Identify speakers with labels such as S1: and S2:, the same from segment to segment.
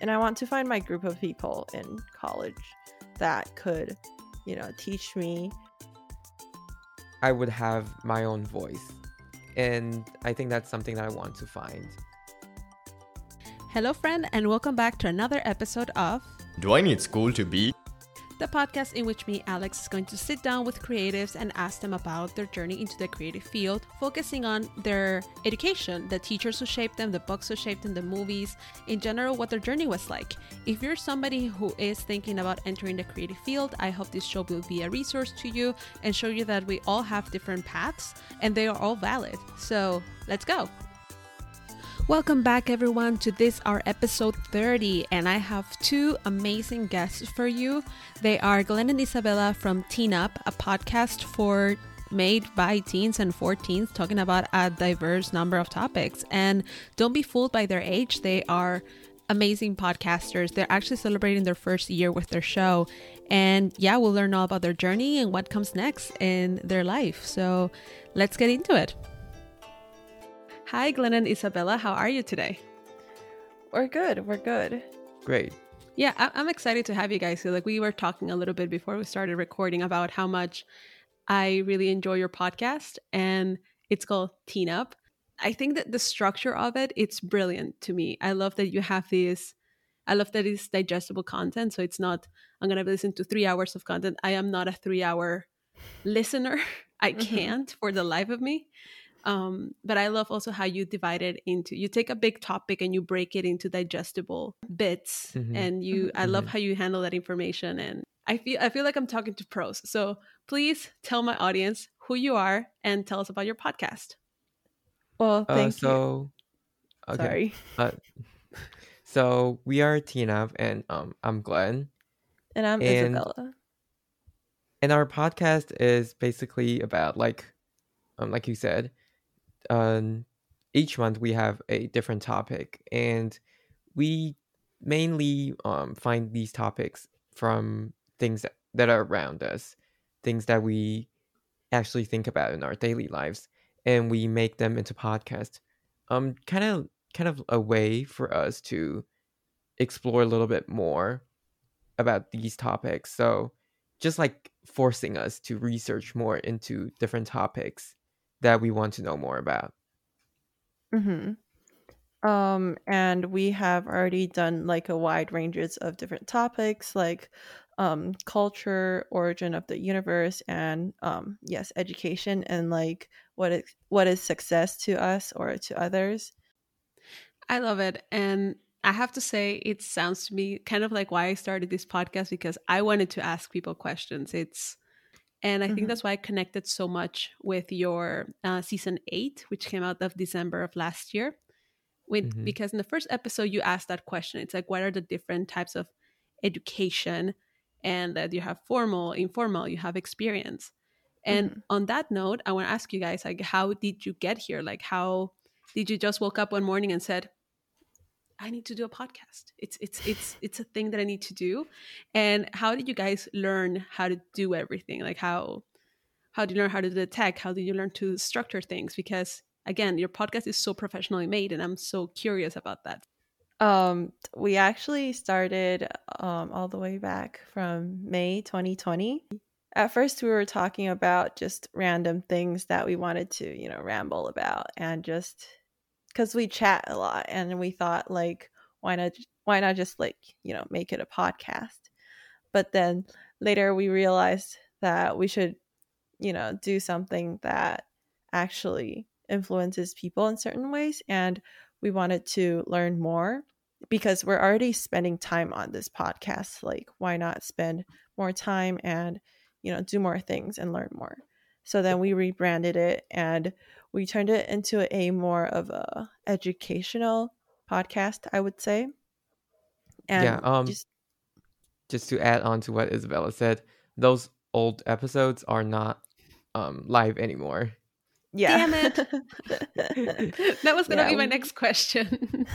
S1: and I want to find my group of people in college that could, you know, teach me.
S2: I would have my own voice. And I think that's something that I want to find.
S3: Hello, friend, and welcome back to another episode of
S4: Do I Need School to Be?
S3: The podcast in which me, Alex, is going to sit down with creatives and ask them about their journey into the creative field, focusing on their education, the teachers who shaped them, the books who shaped them, the movies, in general, what their journey was like. If you're somebody who is thinking about entering the creative field, I hope this show will be a resource to you and show you that we all have different paths and they are all valid. So let's go. Welcome back, everyone, to this, our episode 30. And I have two amazing guests for you. They are Glenn and Isabella from Teen Up, a podcast for made by teens and 14s talking about a diverse number of topics. And don't be fooled by their age, they are amazing podcasters. They're actually celebrating their first year with their show. And yeah, we'll learn all about their journey and what comes next in their life. So let's get into it. Hi, Glenn and Isabella. How are you today?
S1: We're good. We're good.
S2: Great.
S3: Yeah, I- am excited to have you guys. here. like, we were talking a little bit before we started recording about how much I really enjoy your podcast, and it's called Teen Up. I think that the structure of it, it's brilliant to me. I love that you have this. I love that it's digestible content. So it's not, I'm going to listen to three hours of content. I am not a three hour listener. I mm-hmm. can't for the life of me um, but i love also how you divide it into you take a big topic and you break it into digestible bits mm-hmm. and you mm-hmm. i love mm-hmm. how you handle that information and i feel i feel like i'm talking to pros so please tell my audience who you are and tell us about your podcast
S1: well uh, thank uh,
S2: so,
S1: you okay. sorry
S2: uh, so we are teen up and um i'm glenn
S1: and i'm and, isabella
S2: and our podcast is basically about like um, like you said um, each month we have a different topic, and we mainly um, find these topics from things that, that are around us, things that we actually think about in our daily lives, and we make them into podcasts. Um, kind of, kind of a way for us to explore a little bit more about these topics. So, just like forcing us to research more into different topics that we want to know more about.
S1: Mm-hmm. Um, and we have already done like a wide ranges of different topics like um, culture, origin of the universe, and um, yes, education and like what is what is success to us or to others.
S3: I love it, and I have to say, it sounds to me kind of like why I started this podcast because I wanted to ask people questions. It's and I mm-hmm. think that's why I connected so much with your uh, season eight, which came out of December of last year. With mm-hmm. because in the first episode you asked that question. It's like what are the different types of education, and that you have formal, informal, you have experience. And mm-hmm. on that note, I want to ask you guys like, how did you get here? Like, how did you just woke up one morning and said, I need to do a podcast. It's it's it's it's a thing that I need to do. And how did you guys learn how to do everything? Like how how did you learn how to do the tech? How did you learn to structure things? Because again, your podcast is so professionally made and I'm so curious about that.
S1: Um we actually started um all the way back from May 2020. At first we were talking about just random things that we wanted to, you know, ramble about and just because we chat a lot and we thought like why not why not just like you know make it a podcast? But then later we realized that we should you know do something that actually influences people in certain ways and we wanted to learn more because we're already spending time on this podcast like why not spend more time and you know do more things and learn more? So then we rebranded it and we turned it into a more of a educational podcast, I would say.
S2: And yeah, um, just, just to add on to what Isabella said, those old episodes are not um live anymore.
S3: Yeah. Damn it. that was gonna yeah. be my next question.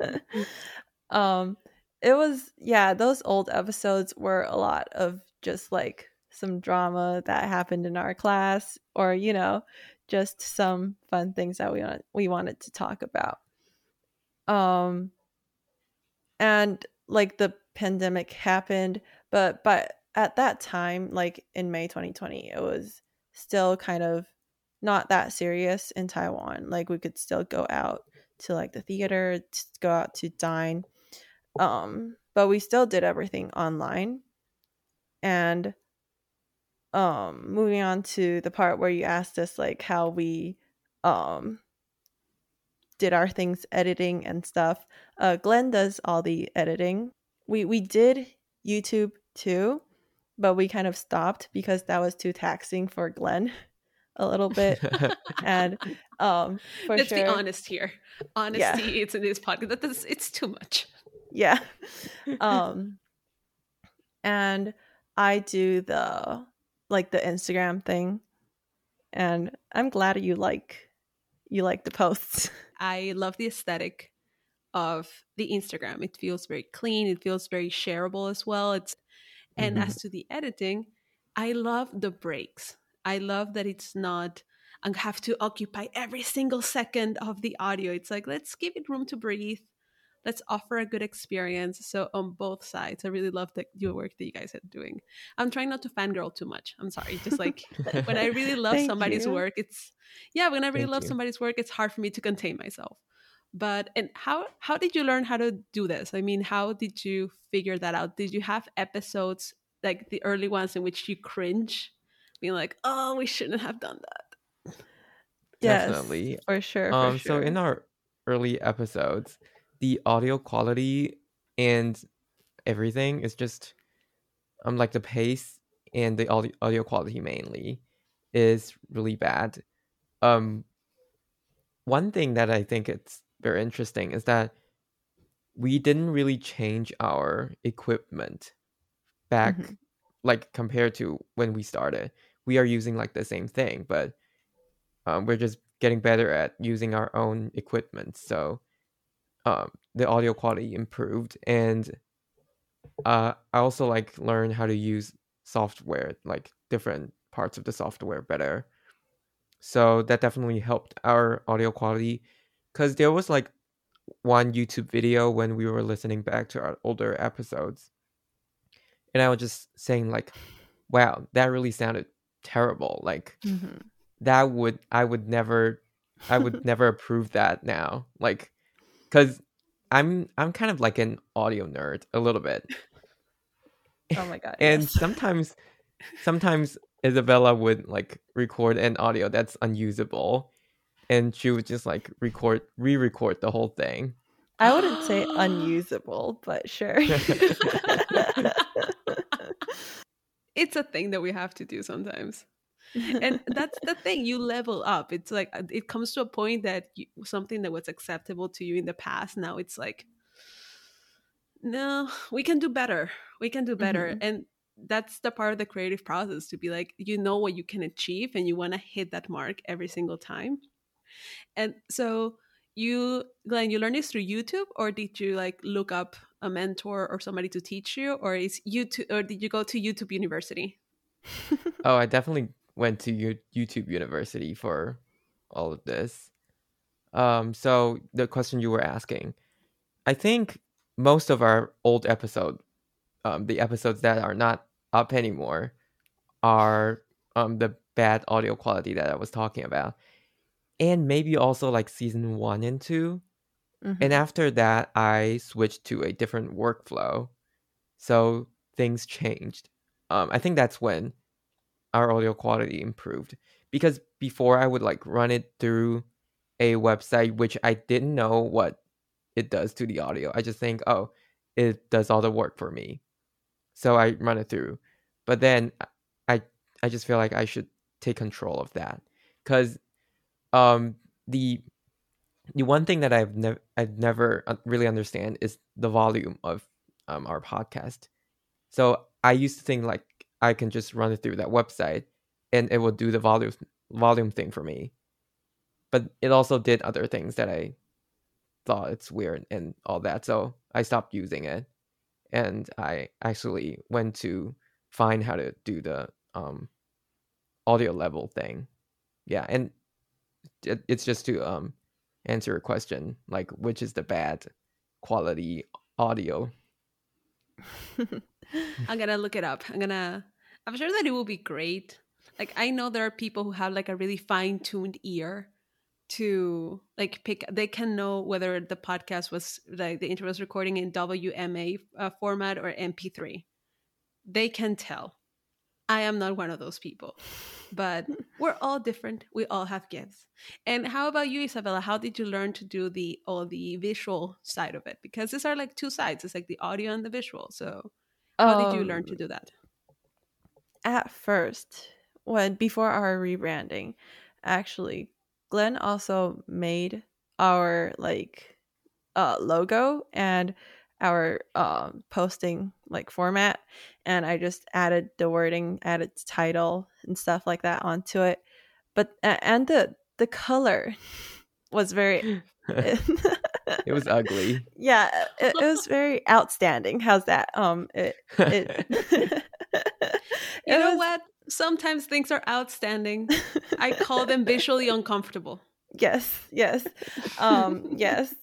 S1: um it was yeah, those old episodes were a lot of just like some drama that happened in our class or you know just some fun things that we want we wanted to talk about. Um and like the pandemic happened, but but at that time, like in May 2020, it was still kind of not that serious in Taiwan. Like we could still go out to like the theater, to go out to dine. Um, but we still did everything online. And um moving on to the part where you asked us like how we um did our things editing and stuff. Uh Glenn does all the editing. We we did YouTube too, but we kind of stopped because that was too taxing for Glenn a little bit. and um for
S3: Let's
S1: sure,
S3: be honest here. Honesty, it's in this podcast. That is, it's too much.
S1: yeah. um and I do the like the Instagram thing. And I'm glad you like you like the posts.
S3: I love the aesthetic of the Instagram. It feels very clean. It feels very shareable as well. It's and
S2: Mhm.
S3: as to the editing, I love the breaks. I love that it's not I have to occupy every single second of the audio. It's like let's give it room to breathe. Let's offer a good experience. So on both sides, I really love the your work that you guys are doing. I'm trying not to fangirl too much. I'm sorry. Just like when I really love somebody's
S1: you.
S3: work, it's yeah. When I really
S2: Thank
S3: love
S2: you.
S3: somebody's work, it's hard for me to contain myself. But and how how did you learn how to do this? I mean, how did you figure that out? Did you have episodes like the early ones in which you cringe, being like, "Oh, we shouldn't have done that."
S1: Yes,
S2: Definitely.
S1: for sure. For
S2: um
S1: sure.
S2: so in our early episodes the audio quality and everything is just um like the pace and the audio, audio quality mainly is really bad. Um one thing that i think it's very interesting is that we didn't really change our equipment back
S1: Mhm.
S2: like compared to when we started. We are using like the same thing but um, we're just getting better at using our own equipment. So um, the audio quality improved and uh, i also like learned how to use software like different parts of the software better so that definitely helped our audio quality because there was like one youtube video when we were listening back to our older episodes and i was just saying like wow that really sounded terrible like
S1: Mhm.
S2: that would I would never I would never approve that now. Like cuz I'm I'm kind of like an audio nerd a little bit.
S1: Oh my god.
S2: And
S1: yes.
S2: sometimes sometimes Isabella would like record an audio that's unusable and she would just like record re-record the whole thing.
S1: I wouldn't say unusable, but sure.
S3: it's a thing that we have to do sometimes. And that's the thing you level up. It's like uh, it comes to a point that you, something that was acceptable to you in the past now it's like no we can do better. We can do better.
S1: Mhm.
S3: and that's the part of the creative process to be like you know what you can achieve and you want to hit that mark every single time. And so you glenn you learned this through youtube or did you like look up a mentor or somebody to teach you or is youtube or did you go to youtube university?
S2: Oh, I definitely went to U- YouTube University for all of this. Um, so the question you were asking, I think most of our old episode, um, the episodes that are not up anymore, are um the bad audio quality that I was talking about, and maybe also like season one and two.
S1: Mhm.
S2: And after that, I switched to a different workflow. So things changed. Um, I think that's when our audio quality improved. Because before I would like run it through a website which I didn't know what it does to the audio. I just think, oh, it does all the work for me. So I run it through. But then I I just feel like I should take control of that. Cause um the the one thing that I've never I've never uh, really understand is the volume of um, our podcast. So I used to think like I can just run it through that website and it will do the volume volume thing for me. But it also did other things that I thought it's weird and all that. So I stopped using it and I actually went to find how to do the um audio level thing. Yeah, and it, it's just to um answer a question like which is the bad quality audio.
S3: I'm gonna look it up. I'm gonna. I'm sure that it will be great. Like I know there are people who have like a really fine tuned ear to like pick. They can know whether the podcast was like the intro was recording in WMA uh, format or MP3. They can tell. I am not one of those people, but we're all different. We all have gifts. And how about you, Isabella? How did you learn to do the all the visual side of it? Because these are like two sides. It's like the audio and the visual. So how did you learn to
S1: Um,
S3: do that?
S1: At first, when before our rebranding, actually, Glenn also made our like uh logo and our um posting like format and I just added the wording, added title and stuff like that onto it. But and the the color was very
S2: It was ugly.
S1: yeah, it, it was very outstanding. How's that? Um it it
S3: You
S1: it
S3: know
S1: was-
S3: what? Sometimes things are outstanding. I call them visually uncomfortable.
S1: Yes, yes, um, yes.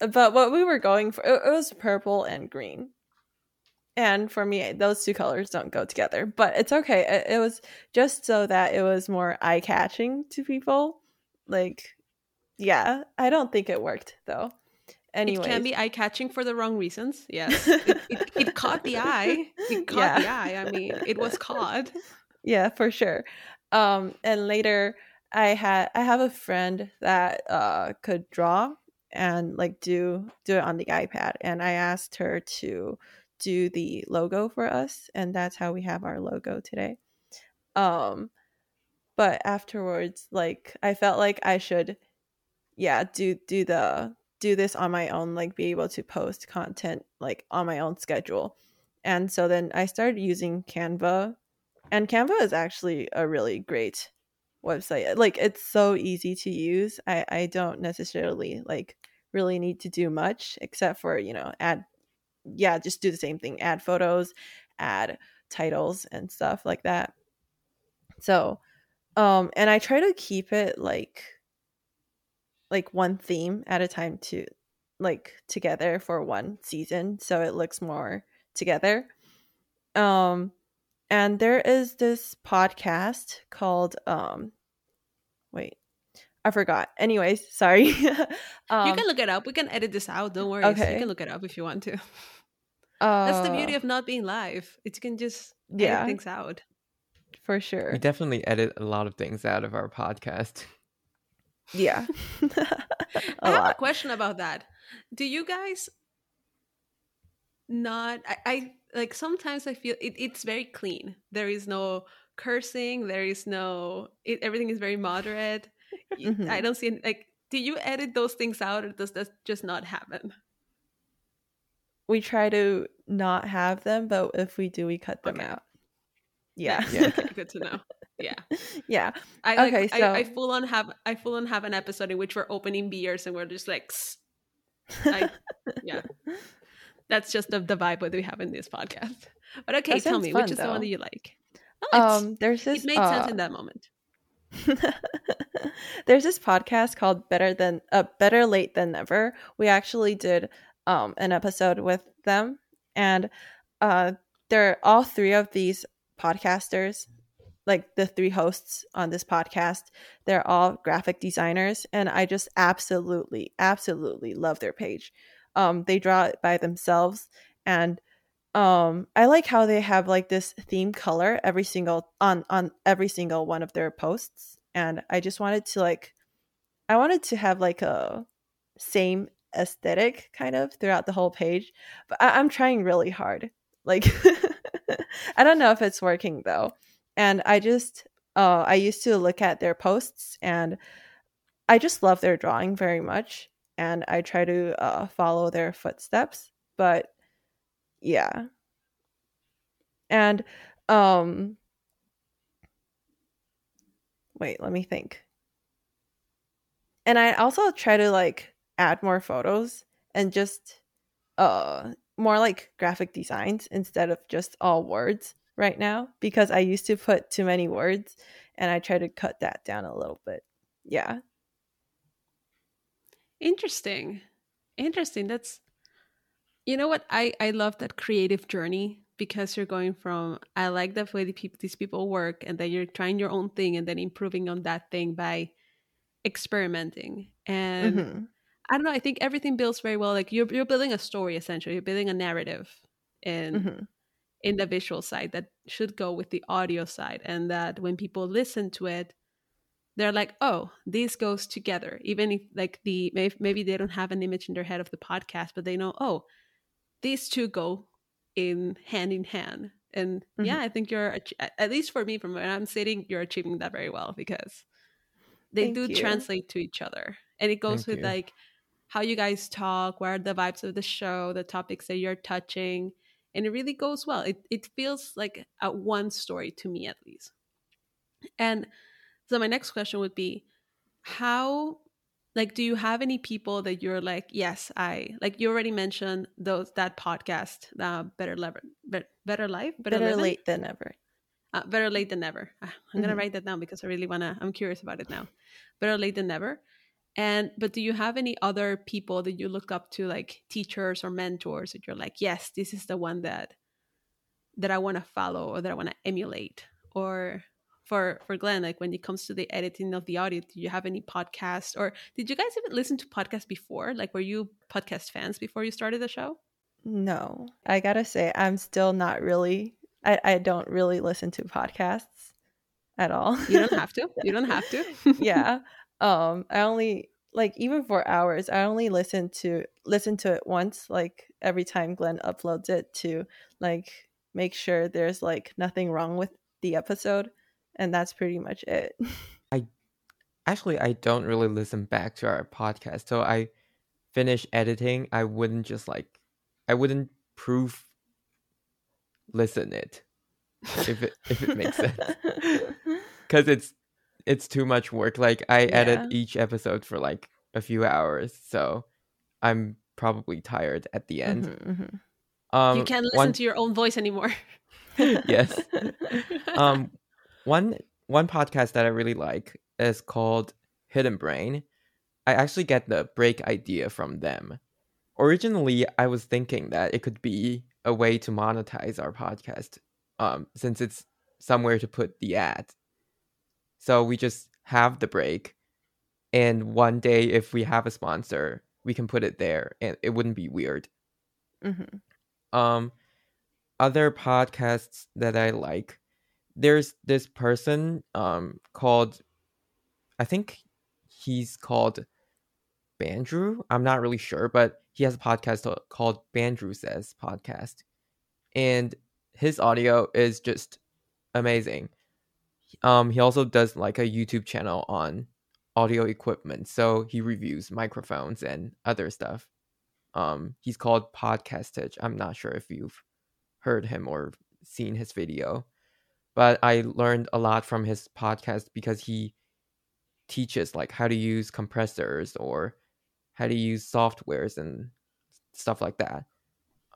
S1: But what we were going for, it, it was purple and green. And for me, those two colors don't go together. But it's okay. It, it was just so that it was more eye catching to people. Like, yeah, I don't think it worked though. Anyway,
S3: It can be eye catching for the wrong reasons. Yes. It, it, it caught the eye. It caught the
S1: Yeah.
S3: eye. I mean, it was caught.
S1: yeah for sure um and later i had i have a friend that uh could draw and like do do it on the ipad and i asked her to do the logo for us and that's how we have our logo today um but afterwards like i felt like i should yeah do do the do this on my own like be able to post content like on my own schedule. And so then i started using canva and canva is actually a really great website. Like it's so easy to use. I i don't necessarily like really need to do much except for you know add yeah just do the same thing add photos add titles and stuff like that. So um and i try to keep it like like one theme at a time to like together for one season so it looks more together um and there is this podcast called um wait i forgot anyways sorry um
S3: you can look it up. We can edit this out. Don't worry. So
S1: okay.
S3: you can look it up if you want to. That's the beauty
S1: uh,
S3: of not being live. It you can just
S1: Yeah.
S3: things out.
S1: for sure
S2: We definitely edit a lot of things out of our podcast.
S1: yeah
S3: I
S1: a
S3: have a question about that. Do you guys not? I, I like sometimes I feel it, it's very clean. There is no cursing. There is no. It, everything is very moderate. Y-
S1: Mhm.
S3: I don't see any, like. Do you edit those things out, or does that just not happen?
S1: we try to not have them but if we do we cut them
S3: Okay.
S1: out yeah
S2: Yeah.
S3: Okay, good to know. Yeah,
S1: yeah
S3: I like.
S1: Okay,
S3: I, I full on have. I full on have an episode in which we're opening beers and we're just like. I, yeah, that's just the, the vibe that we have in this podcast. But okay,
S1: That
S3: tell me
S1: fun,
S3: which is the one that you like. No,
S1: um there's this
S3: it made
S1: uh,
S3: sense in that moment.
S1: There's this podcast called Better Than uh, Better Late Than Never. We actually did um an episode with them and uh they're all three of these podcasters like the three hosts on this podcast they're all graphic designers and i just absolutely absolutely love their page. Um they draw it by themselves and um i like how they have like this theme color every single on on every single one of their posts and i just wanted to like i wanted to have like a same aesthetic kind of throughout the whole page but I- i'm trying really hard. Like i don't know if it's working though and i just uh i used to look at their posts and i just love their drawing very much and i try to uh follow their footsteps but yeah. And um wait let me think. And i also try to like add more photos and just uh more like graphic designs instead of just all words right now because i used to put too many words and i try to cut that down a little bit yeah
S3: Interesting. Interesting. That's You know what? I I love that creative journey because you're going from I like the way the people, these people work, and then you're trying your own thing and then improving on that thing by experimenting. And
S1: Mhm.
S3: I don't know. I think everything builds very well. Like you're you're building a story essentially. You're building a narrative in
S1: Mhm.
S3: In the visual side that should go with the audio side, and that when people listen to it, they're like, "Oh, this goes together." Even if like the maybe, maybe they don't have an image in their head of the podcast, but they know, "Oh, these two go in hand in hand." And yeah,
S1: Mhm.
S3: I think you're at least for me, from where I'm sitting, you're achieving that very well because they
S1: Thank
S3: do
S1: you.
S3: translate to each other, and it goes
S2: Thank
S3: with
S2: you.
S3: like how you guys talk, what are the vibes of the show, the topics that you're touching, and it really goes well. It it feels like a one story to me at least. And so my next question would be how like do you have any people that you're like yes i like you already mentioned those that podcast uh, better lever better, better life better,
S1: Better late than ever
S3: uh, better late than never Ah, i'm gonna
S1: Mhm.
S3: write that down because i really wanna i'm curious about it now better late than never and but do you have any other people that you look up to like teachers or mentors that you're like yes this is the one that that i want to follow or that i want to emulate or for for glenn like when it comes to the editing of the audio do you have any podcast or did you guys even listen to podcasts before like were you podcast fans before you started the show
S1: No, I gotta say, I'm still not really. I, I don't really listen to podcasts at all.
S3: you don't have to you don't have to
S1: yeah. Um, I only like even for hours. I only listen to listen to it once, like every time Glenn uploads it to like make sure there's like nothing wrong with the episode, and that's pretty much it.
S2: I actually, I don't really listen back to our podcast. So I finish editing, I wouldn't just like I wouldn't proof listen it if it if it makes sense. Cuz it's it's too much work. Like I edit each episode for like a few hours. So I'm probably tired at the end.
S1: Mhm, mhm.
S2: Um
S3: you can't listen
S2: one-
S3: to your own voice anymore
S2: yes. um one one podcast that i really like is called hidden brain i actually get the break idea from them originally i was thinking that it could be a way to monetize our podcast um since it's somewhere to put the ad so we just have the break and one day if we have a sponsor we can put it there and it wouldn't be weird
S1: Mhm.
S2: um other podcasts that I like. There's this person um called I think he's called Bandrew. I'm not really sure, but he has a podcast called Bandrew Says Podcast. And his audio is just amazing. Um he also does like a YouTube channel on audio equipment. So he reviews microphones and other stuff. Um he's called Podcastage. I'm not sure if you've heard him or seen his video. But I learned a lot from his podcast because he teaches like how to use compressors or how to use softwares and stuff like that.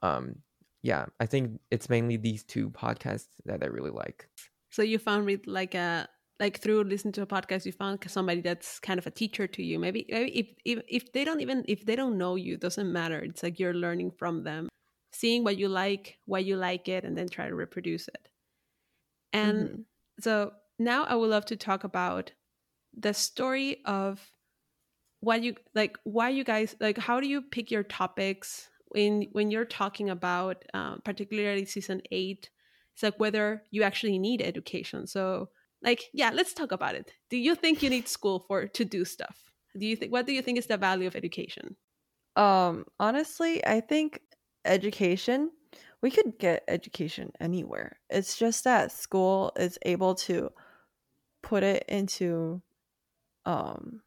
S2: Um yeah, I think it's mainly these two podcasts that I really like.
S3: So you found with like a like through listening to a podcast, you found somebody that's kind of a teacher to you. Maybe maybe if if, if they don't even if they don't know you, it doesn't matter. It's like you're learning from them, seeing what you like, why you like it, and then try to reproduce it. And
S1: Mhm.
S3: so now I would love to talk about the story of what you like why you guys like how do you pick your topics when when you're talking about um, particularly season eight it's like whether you actually need education. So like yeah let's talk about it. Do you think you need school for to do stuff? Do you think what do you think is the value of education?
S1: Um, honestly, I think education, we could get education anywhere. It's just that school is able to put it into um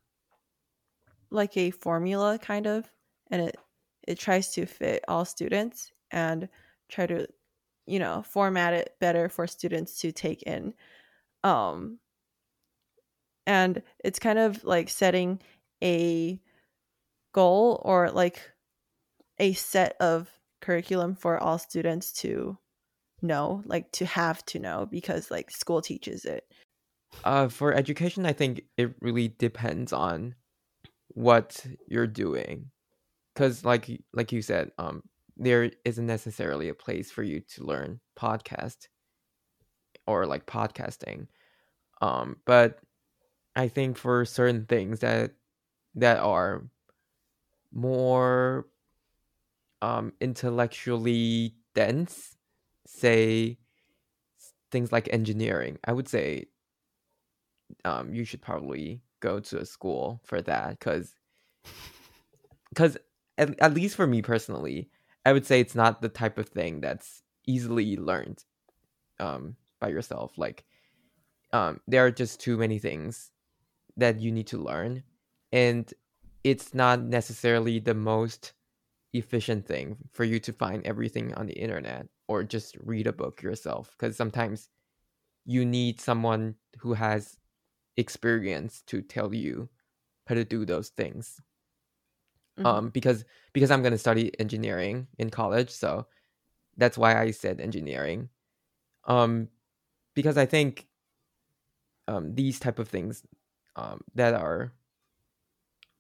S1: like a formula kind of and it it tries to fit all students and try to you know format it better for students to take in um and it's kind of like setting a goal or like a set of curriculum for all students to know like to have to know because like school teaches it
S2: Uh for education I think it really depends on what you're doing. Cuz like like you said, um there isn't necessarily a place for you to learn podcast or like podcasting. Um, but I think for certain things that that are more um, intellectually dense, say things like engineering, I would say um, you should probably go to a school for that because because at, at least for me personally, I would say it's not the type of thing that's easily learned um, by yourself. Like um, there are just too many things that you need to learn, and it's not necessarily the most efficient thing for you to find everything on the internet or just read a book yourself because sometimes you need someone who has experience to tell you how to do those things mm-hmm. um because because i'm going to study engineering in college so that's why i said engineering. Um because i think um these type of things um that are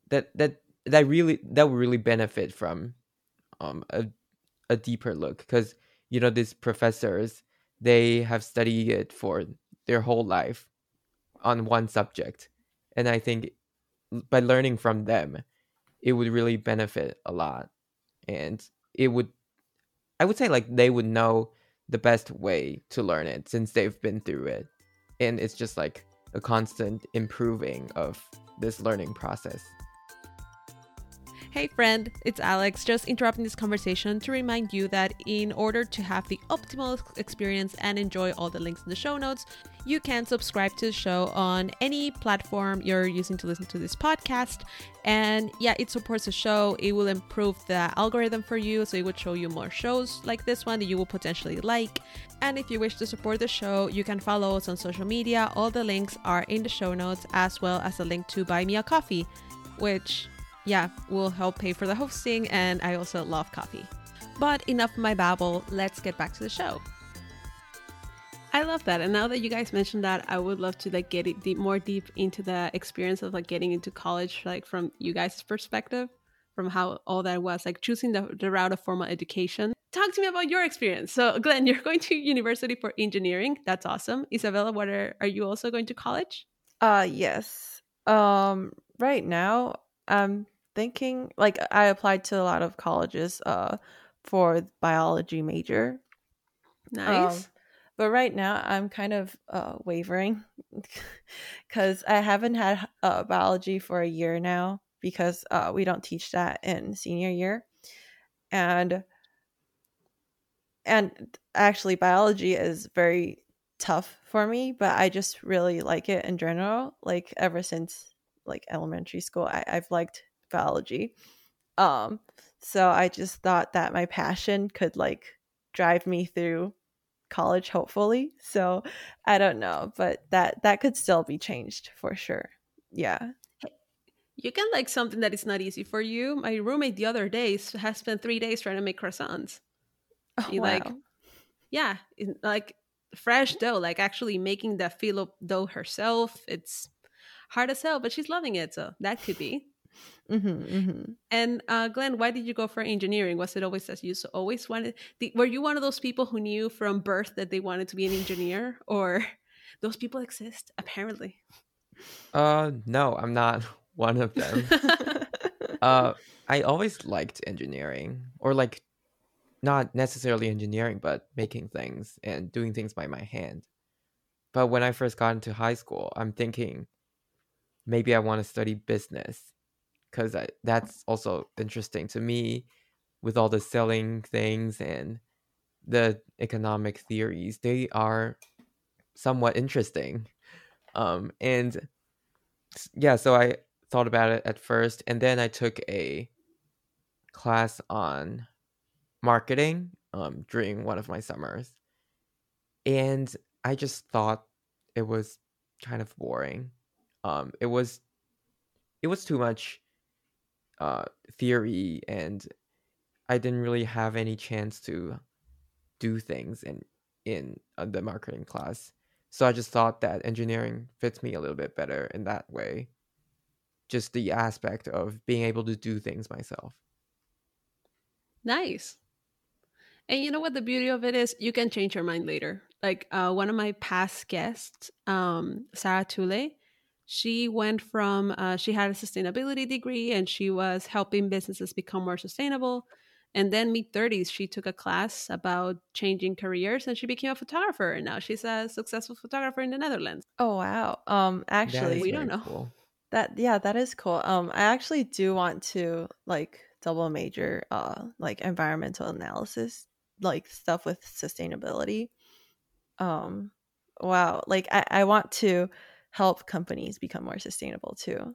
S2: that that that really that would really benefit from um a a deeper look. Because you know these professors they have studied it for their whole life on one subject. And i think by learning from them it would really benefit a lot and it would i would say like they would know the best way to learn it since they've been through it and it's just like a constant improving of this learning process
S3: Hey friend, it's Alex, just interrupting this conversation to remind you that in order to have the optimal experience and enjoy all the links in the show notes, you can subscribe to the show on any platform you're using to listen to this podcast. And yeah, it supports the show. It will improve the algorithm for you, so it would show you more shows like this one that you will potentially like. And if you wish to support the show, you can follow us on social media. All the links are in the show notes, as well as a link to buy me a coffee, which yeah, will help pay for the hosting, and I also love coffee. But enough of my babble, let's get back to the show. I love that, and now that you guys mentioned that, I would love to like get it deep, more deep into the experience of like getting into college, like from you guys' perspective, from how all that was, like choosing the, the route of formal education. Talk to me about your experience. So, Glenn, you're going to university for engineering. That's awesome. Isabella, what are, are you also going to college?
S1: Uh, yes. Um, right now, I'm thinking like I applied to a lot of colleges uh for biology major.
S3: Nice. Um,
S1: but right now I'm kind of uh, wavering because I haven't had uh, biology for a year now because uh, we don't teach that in senior year, and and actually biology is very tough for me, but I just really like it in general. Like ever since like elementary school, I, I've liked biology. Um, so I just thought that my passion could like drive me through college hopefully. So I don't know, but that that could still be changed for sure. Yeah.
S3: You can like something that is not easy for you. My roommate the other day has spent three days trying to make croissants.
S1: Oh, wow. like,
S3: yeah, like fresh dough, like actually making the filo dough herself. It's hard as hell, but she's loving it. So that could be.
S1: Mm-hmm, mm-hmm.
S3: And uh, Glenn, why did you go for engineering? Was it always as you so always wanted? The, were you one of those people who knew from birth that they wanted to be an engineer, or those people exist apparently?
S2: Uh, no, I'm not one of them. uh, I always liked engineering, or like not necessarily engineering, but making things and doing things by my hand. But when I first got into high school, I'm thinking maybe I want to study business because that's also interesting to me with all the selling things and the economic theories they are somewhat interesting um and yeah so i thought about it at first and then i took a class on marketing um during one of my summers and i just thought it was kind of boring um it was it was too much uh, theory and I didn't really have any chance to do things in in uh, the marketing class. So I just thought that engineering fits me a little bit better in that way. Just the aspect of being able to do things myself.
S3: Nice. And you know what the beauty of it is? You can change your mind later. Like uh, one of my past guests, um, Sarah Tule, she went from uh, she had a sustainability degree and she was helping businesses become more sustainable. And then mid 30s, she took a class about changing careers and she became a photographer. And now she's a successful photographer in the Netherlands.
S1: Oh wow. Um actually
S3: we don't know.
S2: cool.
S1: that yeah, that is cool. Um I actually do want to like double major uh like environmental analysis, like stuff with sustainability. Um wow, like I, I want to help companies become more sustainable too.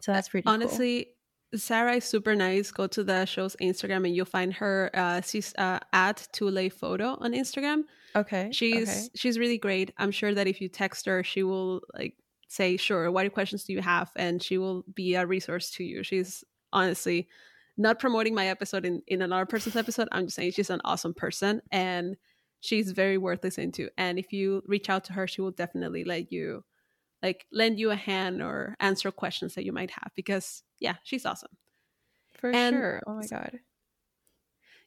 S1: So that's pretty cool.
S3: Honestly, Sarah is super nice. Go to the show's Instagram and you'll find her. Uh, she's uh, at Tule Photo on Instagram.
S1: Okay.
S3: She's
S1: okay.
S3: she's really great. I'm sure that if you text her, she will like say, "Sure, what questions do you have?" and she will be a resource to you. She's honestly not promoting my episode in in another person's episode. I'm just saying she's an awesome person and she's very worth listening to. And if you reach out to her, she will definitely let you like lend you a hand or answer questions that you might have because yeah, she's awesome.
S1: For
S3: and-
S1: sure. Oh my god.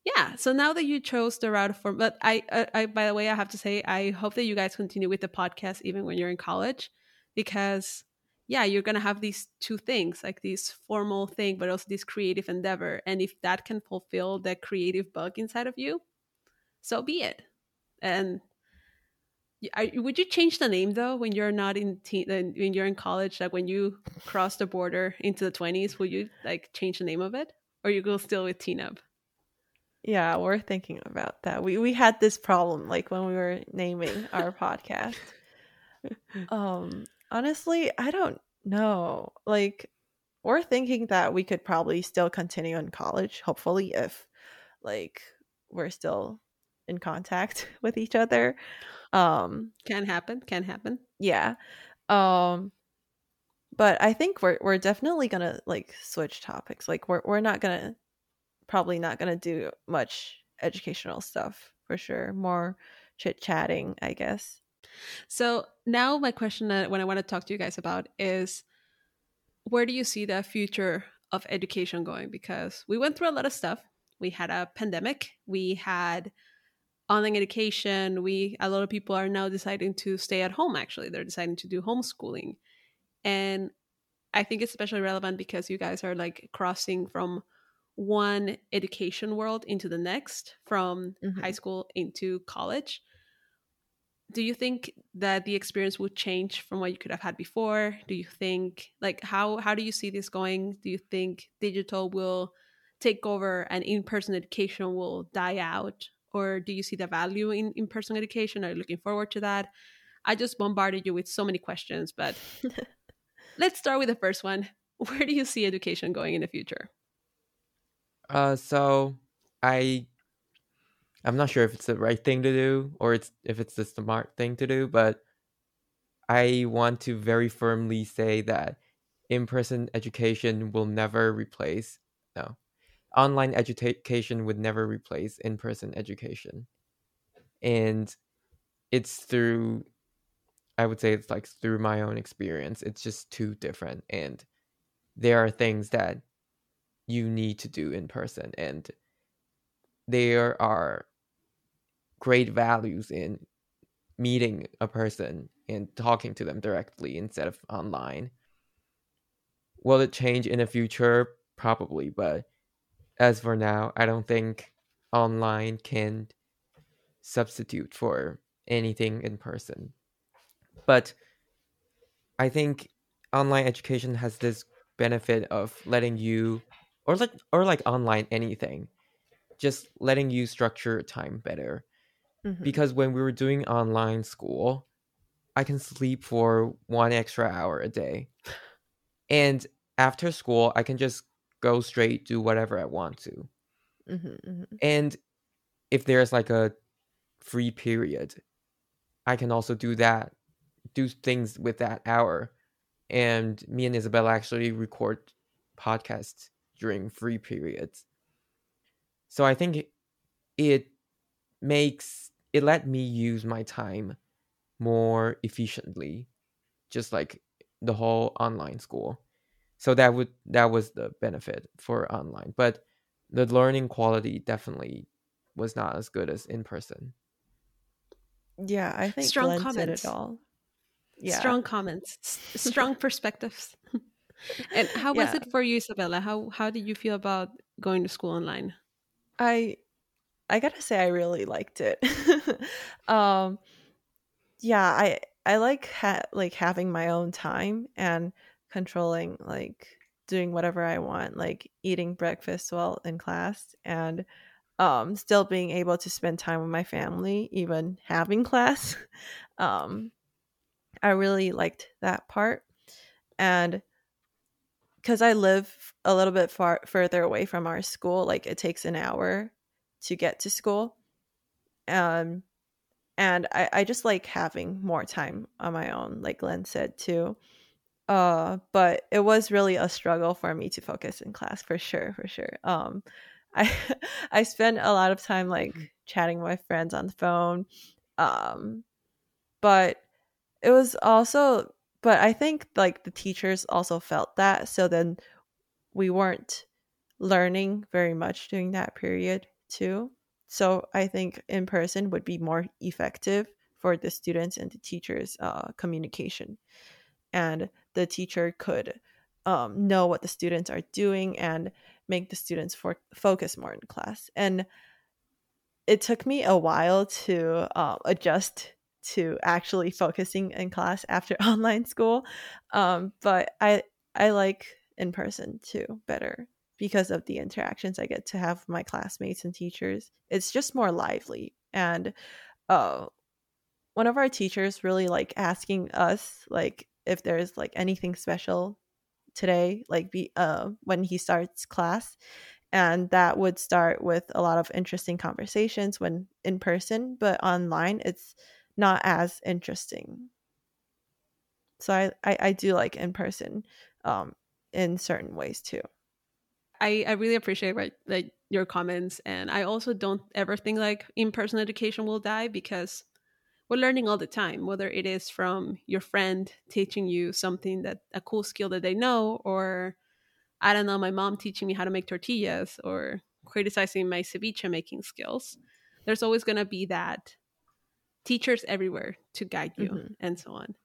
S3: yeah so now that you chose the route for but I, I i by the way i have to say i hope that you guys continue with the podcast even when you're in college because yeah you're gonna have these two things like this formal thing but also this creative endeavor and if that can fulfill the creative bug inside of you so be it and are- would you change the name though when you're not in teen, when you're in college like when you cross the border into the 20s will you like change the name of it or you go still with Teen Up
S1: Yeah, we're thinking about that. We we had this problem like when we were naming our podcast. Um honestly, I don't know. Like we're thinking that we could probably still continue in college, hopefully if like we're still in contact with each other. Um
S3: can happen can happen
S1: yeah. Um but I think we're we're definitely going to like switch topics. Like we're we're not going to probably not going to do much educational stuff for sure. More chit-chatting, I guess.
S3: So now my question that when I want to talk to you guys about is where do you see the future of education going? Because we went through a lot of stuff. We had a pandemic. We had online education. We a lot of people are now deciding to stay at home. Actually, they're deciding to do homeschooling, and I think it's especially relevant because you guys are like crossing from one education world into the next, from
S1: Mhm.
S3: high school into college do you think that the experience would change from what you could have had before do you think like how how do you see this going do you think digital will take over and in-person education will die out or do you see the value in in-person education? Are you looking forward to that? I just bombarded you with so many questions but let's start with the first one. Where do you see education going in the future?
S2: Uh, so I I'm not sure if it's the right thing to do or it's if it's the smart thing to do, but I want to very firmly say that in-person education will never replace no. Online education would never replace in-person education. And it's through I would say it's like through my own experience. It's just too different and there are things that you need to do in person and there are great values in meeting a person and talking to them directly instead of online will it change in the future probably but as for now i don't think online can substitute for anything in person. But i think online education has this benefit of letting you or like or like online anything just letting you structure time better.
S1: Mhm.
S2: because when we were doing online school i can sleep for one extra hour a day. And after school i can just go straight do whatever i want to.
S1: Mhm, mhm.
S2: and if there's like a free period i can also do that do things with that hour. And me and isabella actually record podcasts during free periods. So i think it makes it let me use my time more efficiently just like the whole online school so that would that was the benefit for online but the learning quality definitely was not as good as in person.
S1: Yeah, I think
S3: Strong
S1: Glenn said
S3: comments.
S1: it all. Yeah.
S3: Strong comments, strong perspectives. and how was
S1: Yeah.
S3: it for you, Isabella? How how did you feel about going to school online?
S1: I I gotta say I really liked it. um yeah, I I like ha- like having my own time and controlling like doing whatever I want, like eating breakfast while in class and um still being able to spend time with my family even having class. um I really liked that part. And because I live a little bit far further away from our school, like it takes an hour to get to school. Um, and I, I just like having more time on my own, like Glenn said too. Uh, but it was really a struggle for me to focus in class for sure, for sure. Um, I I spent a lot of time like chatting with friends on the phone. Um, but it was also but I think like the teachers also felt that. So then we weren't learning very much during that period too. So I think in person would be more effective for the students and the teachers' uh, communication, and the teacher could um, know what the students are doing and make the students for- focus more in class. And it took me a while to uh, adjust to actually focusing in class after online school, um, but I I like in person too better because of the interactions I get to have with my classmates and teachers. It's just more lively. And uh, one of our teachers really like asking us like if there's like anything special today, like be uh when he starts class. And that would start with a lot of interesting conversations when in person, but online it's not as interesting. So I, I, I do like in person um in certain ways too.
S3: I, I really appreciate right, like your comments and i also don't ever think like in-person education will die because we're learning all the time whether it is from your friend teaching you something that a cool skill that they know or i don't know my mom teaching me how to make tortillas or criticizing my ceviche making skills there's always going to be that teachers everywhere to guide you
S1: Mhm.
S3: and so on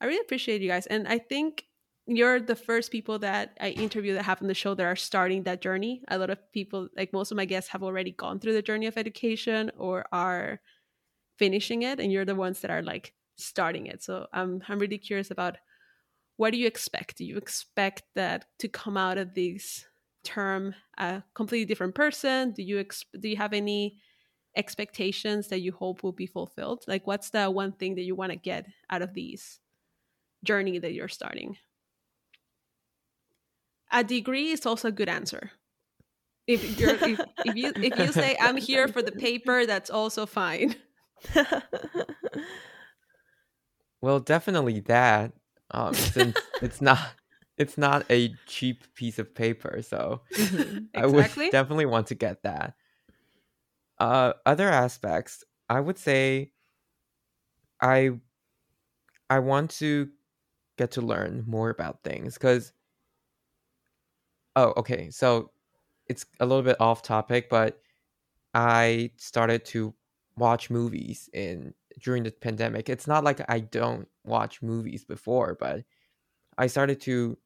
S3: i really appreciate you guys and i think you're the first people that I interview that have on the show that are starting that journey. A lot of people, like most of my guests, have already gone through the journey of education or are finishing it, and you're the ones that are like starting it. So I'm I'm really curious about what do you expect? Do you expect that to come out of this term a completely different person? Do you ex- do you have any expectations that you hope will be fulfilled? Like, what's the one thing that you want to get out of these journey that you're starting? a degree is also a good answer. If if, if you if you say I'm here for the paper, that's also fine.
S2: Well, definitely that. Um, since it's not it's not a cheap piece of paper, so I would definitely want to get that. Uh, other aspects, I would say, I I want to get to learn more about things because. Oh, okay. So it's a little bit off topic, but I started to watch movies in during the pandemic. It's not like I don't watch movies before, but I started to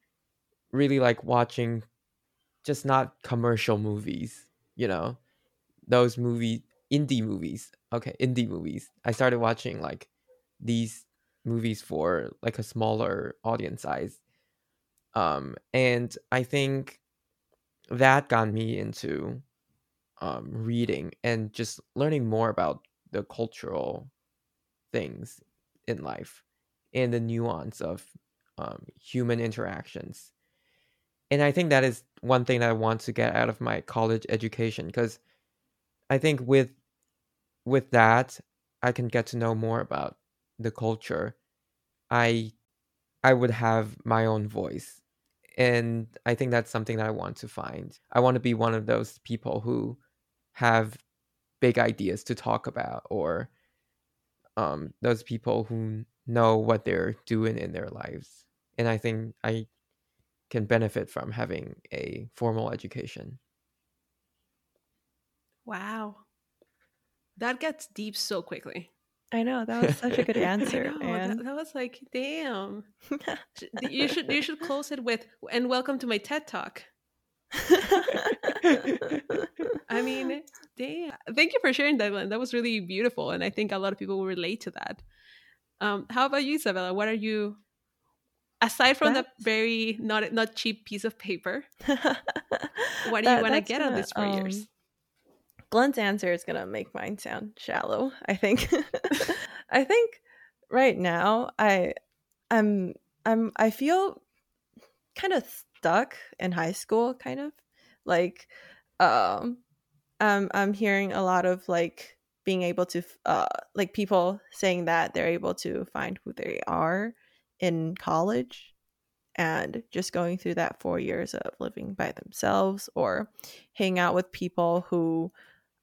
S2: really like watching just not commercial movies, you know. Those movie indie movies. Okay, indie movies. I started watching like these movies for like a smaller audience size. Um and I think that got me into um, reading and just learning more about the cultural things in life and the nuance of um, human interactions. And I think that is one thing that I want to get out of my college education because I think with with that I can get to know more about the culture. I I would have my own voice. And I think that's something that I want to find. I want to be one of those people who have big ideas to talk about or um, those people who know what they're doing in their lives. And I think I can benefit from having a formal education.
S3: Wow. that gets deep so quickly.
S1: I know that was such a good answer,
S3: know,
S1: man.
S3: That, that was like, damn. you should you should close it with and welcome to my TED talk. I mean, damn. Thank you for sharing that, Glenn. That was really beautiful, and I think a lot of people will relate to that. Um, how about you, Isabella? What are you aside from the very not not cheap piece of paper? What do you want to get out of
S1: gonna,
S3: this years?
S1: um, Glenn's answer is gonna make mine sound shallow. I think. I think right now I, I'm I'm I feel kind of stuck in high school, kind of like, um, I'm I'm hearing a lot of like being able to uh like people saying that they're able to find who they are in college and just going through that four years of living by themselves or hang out with people who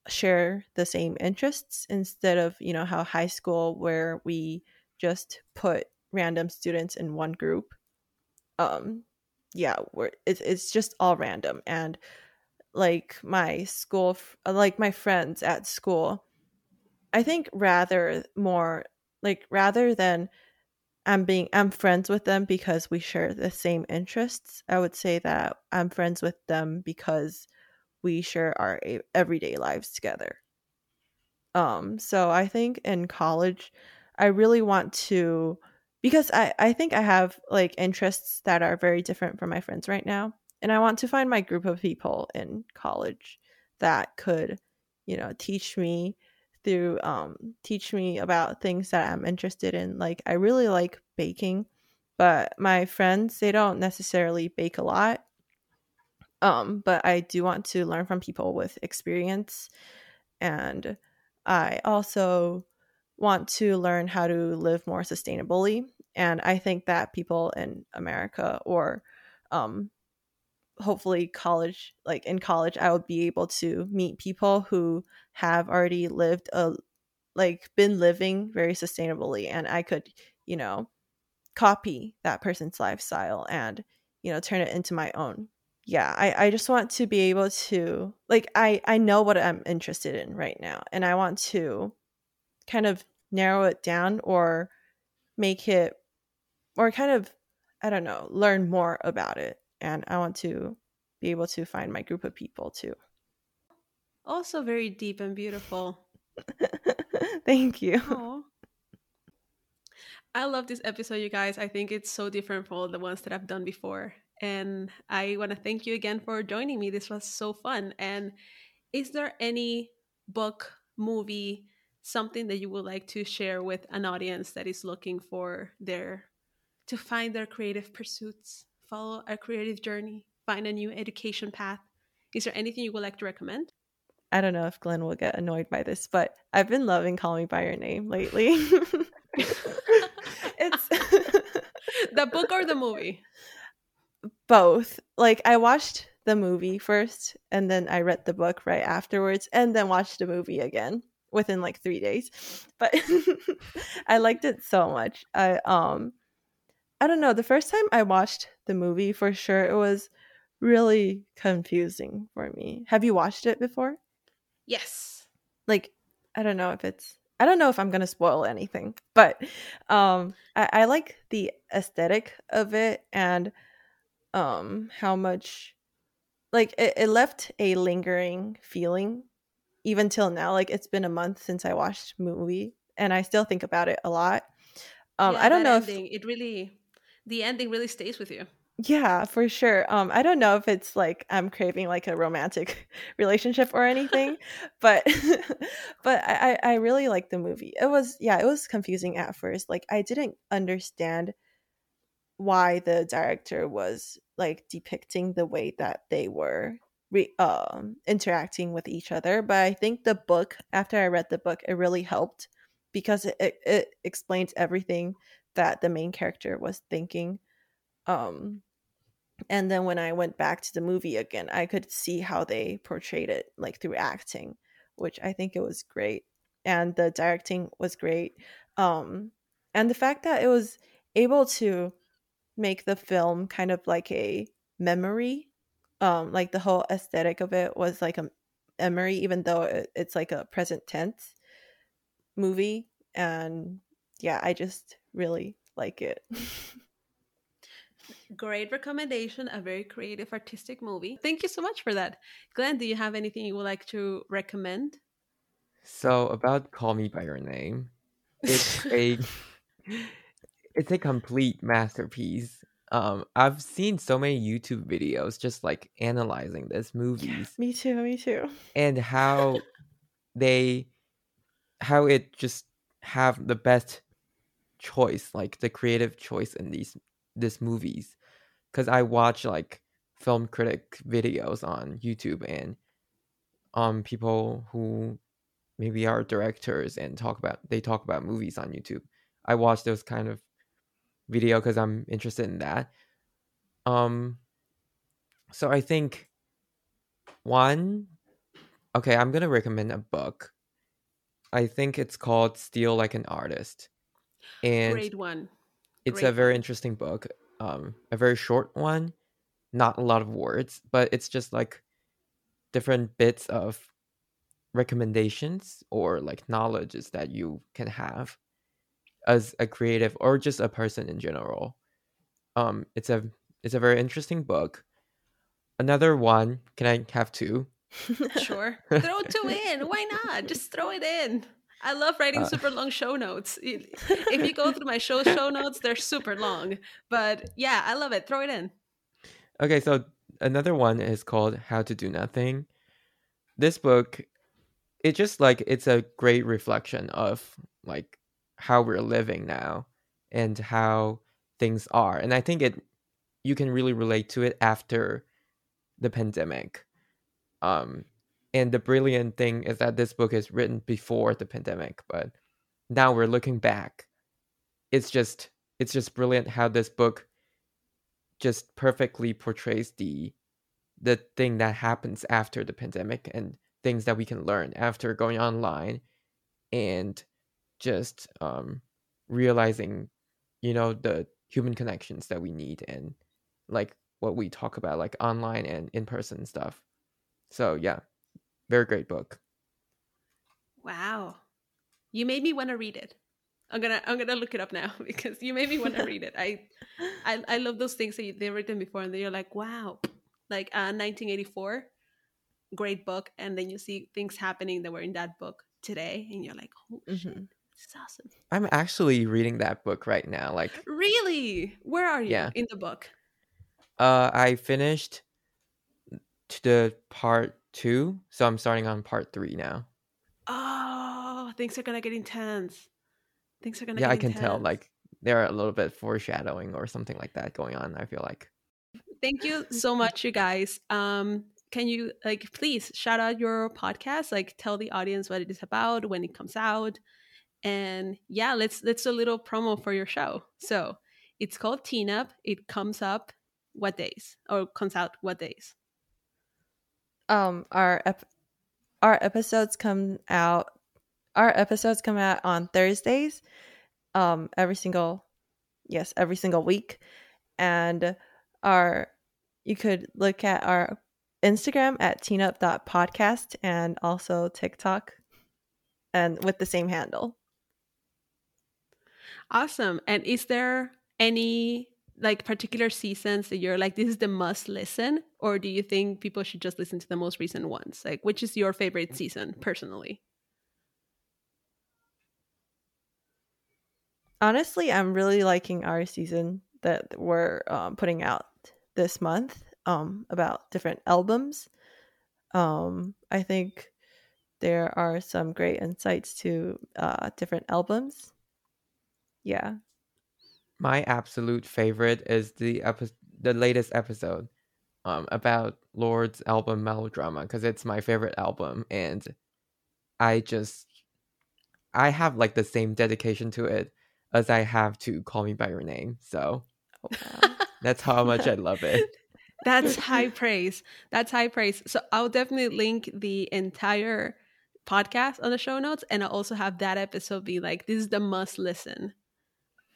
S1: share the same interests instead of you know how high school where we just put random students in one group um yeah we're it's, it's just all random and like my school like my friends at school i think rather more like rather than i'm being i'm friends with them because we share the same interests i would say that i'm friends with them because we share our everyday lives together. Um so i think in college i really want to because i i think i have like interests that are very different from my friends right now and i want to find my group of people in college that could you know teach me through um teach me about things that i'm interested in. Like i really like baking but my friends they don't necessarily bake a lot um but i do want to learn from people with experience and i also want to learn how to live more sustainably and i think that people in america or um hopefully college like in college i would be able to meet people who have already lived a like been living very sustainably and i could you know copy that person's lifestyle and you know turn it into my own. Yeah i i just want to be able to like i i know what i'm interested in right now and i want to kind of narrow it down or make it or kind of i don't know learn more about it and i want to be able to find my group of people too
S3: Also, very deep and beautiful.
S1: thank you
S3: Aw. I love this episode, you guys. I think it's so different from all the ones that I've done before. And I want to thank you again for joining me. This was so fun. And is there any book, movie, something that you would like to share with an audience that is looking for their to find their creative pursuits, follow a creative journey, find a new education path? Is there anything you would like to recommend?
S1: i don't know if glenn will get annoyed by this but i've been loving call me by your name lately it's
S3: the book or the movie?
S1: both like i watched the movie first and then i read the book right afterwards and then watched the movie again within like three days but i liked it so much i um i don't know the first time i watched the movie for sure it was really confusing for me. Have you watched it before?
S3: Yes.
S1: like i don't know if it's i don't know if i'm gonna spoil anything but um i, I like the aesthetic of it and um how much like it, it left a lingering feeling even till now like it's been a month since i watched movie and i still think about it a lot. Um
S3: Yeah,
S1: i don't know
S3: ending, it really the ending really stays with you.
S1: yeah for sure. Um i don't know if it's like i'm craving like a romantic relationship or anything but but I, I really like the movie. It was yeah it was confusing at first. Like i didn't understand why the director was like depicting the way that they were re- um interacting with each other but i think the book after i read the book it really helped because it, it, it explains everything that the main character was thinking um and then when i went back to the movie again i could see how they portrayed it like through acting which i think it was great and the directing was great um and the fact that it was able to make the film kind of like a memory um like the whole aesthetic of it was like a memory even though it, it's like a present tense movie and yeah, I just really like it.
S3: Great recommendation, a very creative artistic movie. Thank you so much for that. Glenn, do you have anything you would like to recommend?
S2: So about Call Me by Your Name, it's a it's a complete masterpiece. Um, I've seen so many YouTube videos just like analyzing this movies
S1: me too, me too.
S2: and how they how it just have the best choice, like the creative choice in these this movies. Cause I watch like film critic videos on YouTube and um people who maybe are directors and talk about they talk about movies on YouTube. I watch those kind of video because I'm interested in that. Um so I think one okay, I'm gonna recommend a book. I think it's called Steal Like an Artist. And
S3: Great one.
S2: it's a very
S3: one.
S2: interesting book. Um, a very short one, not a lot of words, but it's just like different bits of recommendations or like knowledges that you can have as a creative or just a person in general. Um, it's a it's a very interesting book. Another one, can I have two?
S3: Sure. throw two in. Why not? Just throw it in. I love writing
S2: Uh,
S3: super long show notes. If you go through my show show notes, they're super long. But yeah, I love it. Throw it in.
S2: Okay, so another one is called How to Do Nothing. This book, it just like it's a great reflection of like how we're living now and how things are. And I think it you can really relate to it after the pandemic. Um and the brilliant thing is that this book is written before the pandemic, but now we're looking back. It's just it's just brilliant how this book just perfectly portrays the the thing that happens after the pandemic and things that we can learn after going online and just um realizing you know the human connections that we need and like what we talk about like online and in-person stuff so yeah very great book
S3: Wow. You made me want to read it. I'm gonna I'm gonna look it up now because you made me want to read it. I, I I love those things that you, they've written before and then you're like, wow, like uh, 1984, great book, and then you see things happening that were in that book today, and you're like, oh shit,
S1: Mhm.
S3: this is awesome.
S2: i'm actually reading that book right now like
S3: Really? Where are you
S2: Yeah.
S3: in the book?
S2: uh i finished to the part two so i'm starting on part three now.
S3: Oh, things are gonna get intense. Things are gonna
S2: yeah
S3: get
S2: i can tell like there are a little bit foreshadowing or something like that going on i feel like.
S3: Thank you so much you guys. Um can you like please shout out your podcast like tell the audience what it is about when it comes out and yeah let's let's do a little promo for your show. So it's called teen up it comes up what days or comes out what days
S1: um our ep- our episodes come out our episodes come out on Thursdays um every single yes every single week and our you could look at our Instagram at teenup.podcast and also TikTok and with the same handle.
S3: awesome and is there any like particular seasons that you're like this is the must listen or do you think people should just listen to the most recent ones like which is your favorite season personally
S1: Honestly, I'm really liking our season that we're um, putting out this month um, about different albums. Um, I think there are some great insights to uh, different albums. Yeah.
S2: My absolute favorite is the epi- the latest episode um about Lorde's album Melodrama because it's my favorite album and I just I have like the same dedication to it as I have to Call Me by Your Name. So
S1: Oh, wow.
S2: that's how much I love it.
S3: That's high praise. That's high praise. So I'll definitely link the entire podcast on the show notes, and I'll also have that episode be like, "This is the must listen."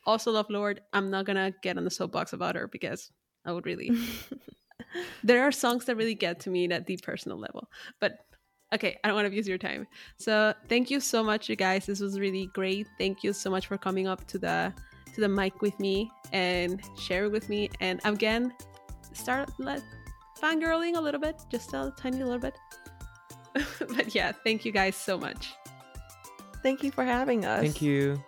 S3: Also, love Lorde. I'm not gonna get on the soapbox about her because I would really. there are songs that really get to me at the personal level, but Okay, I don't want to abuse your time. So thank you so much, you guys. This was really great. Thank you so much for coming up to the to the mic with me and sharing with me. And again, start let fangirling a little bit, just a tiny little bit. but yeah, thank you guys so much.
S1: Thank you for having us.
S2: Thank you.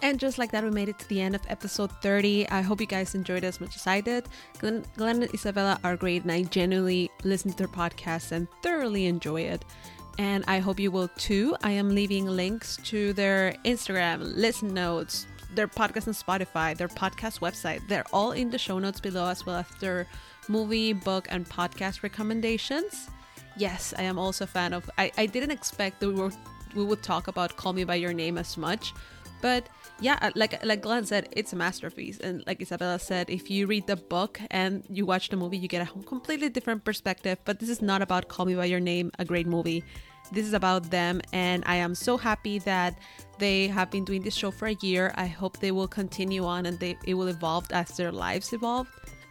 S3: And just like that, we made it to the end of episode 30. I hope you guys enjoyed as much as I did. Glenn, Glenn and Isabella are great, and I genuinely listen to their podcast and thoroughly enjoy it. And I hope you will too. I am leaving links to their Instagram, listen notes, their podcast on Spotify, their podcast website. They're all in the show notes below, as well as their movie, book, and podcast recommendations. Yes, I am also a fan of. I, I didn't expect that we were we would talk about Call Me by Your Name as much, but yeah, uh, like like Glenn said, it's a masterpiece, and like Isabella said, if you read the book and you watch the movie, you get a completely different perspective. But this is not about Call Me by Your Name, a great movie. This is about them, and I am so happy that they have been doing this show for a year. I hope they will continue on and they it will evolve as their lives evolve.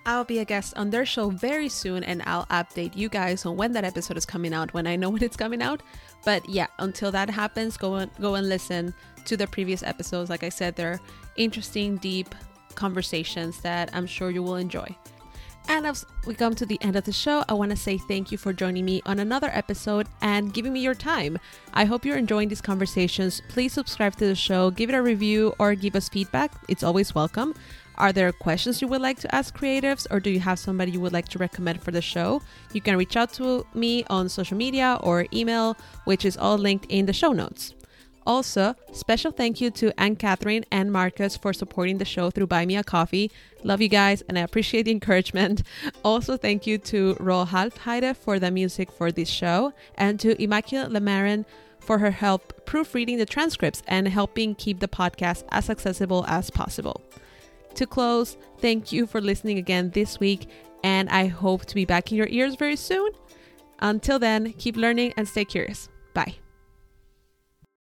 S3: I'll be a guest on their show very soon, and I'll update you guys on when that episode is coming out when I know when it's coming out. But yeah, until that happens, go and go and listen to the previous episodes. Like I said, they're interesting, deep conversations that I'm sure you will enjoy. And as we come to the end of the show, I want to say thank you for joining me on another episode and giving me your time. I hope you're enjoying these conversations. Please subscribe to the show, give it a review, or give us feedback. It's always welcome. Are there questions you would like to ask creatives, or do you have somebody you would like to recommend for the show? You can reach out to me on social media or email, which is all linked in the show notes. Also, special thank you to Anne Catherine and Marcus for supporting the show through Buy Me a Coffee. Love you guys and I appreciate the encouragement. Also, thank you to Roel Halfheide for the music for this show and to Immaculate Lemarin for her help proofreading the transcripts and helping keep the podcast as accessible as possible. To close, thank you for listening again this week, and I hope to be back in your ears very soon. Until then, keep learning and stay curious. Bye.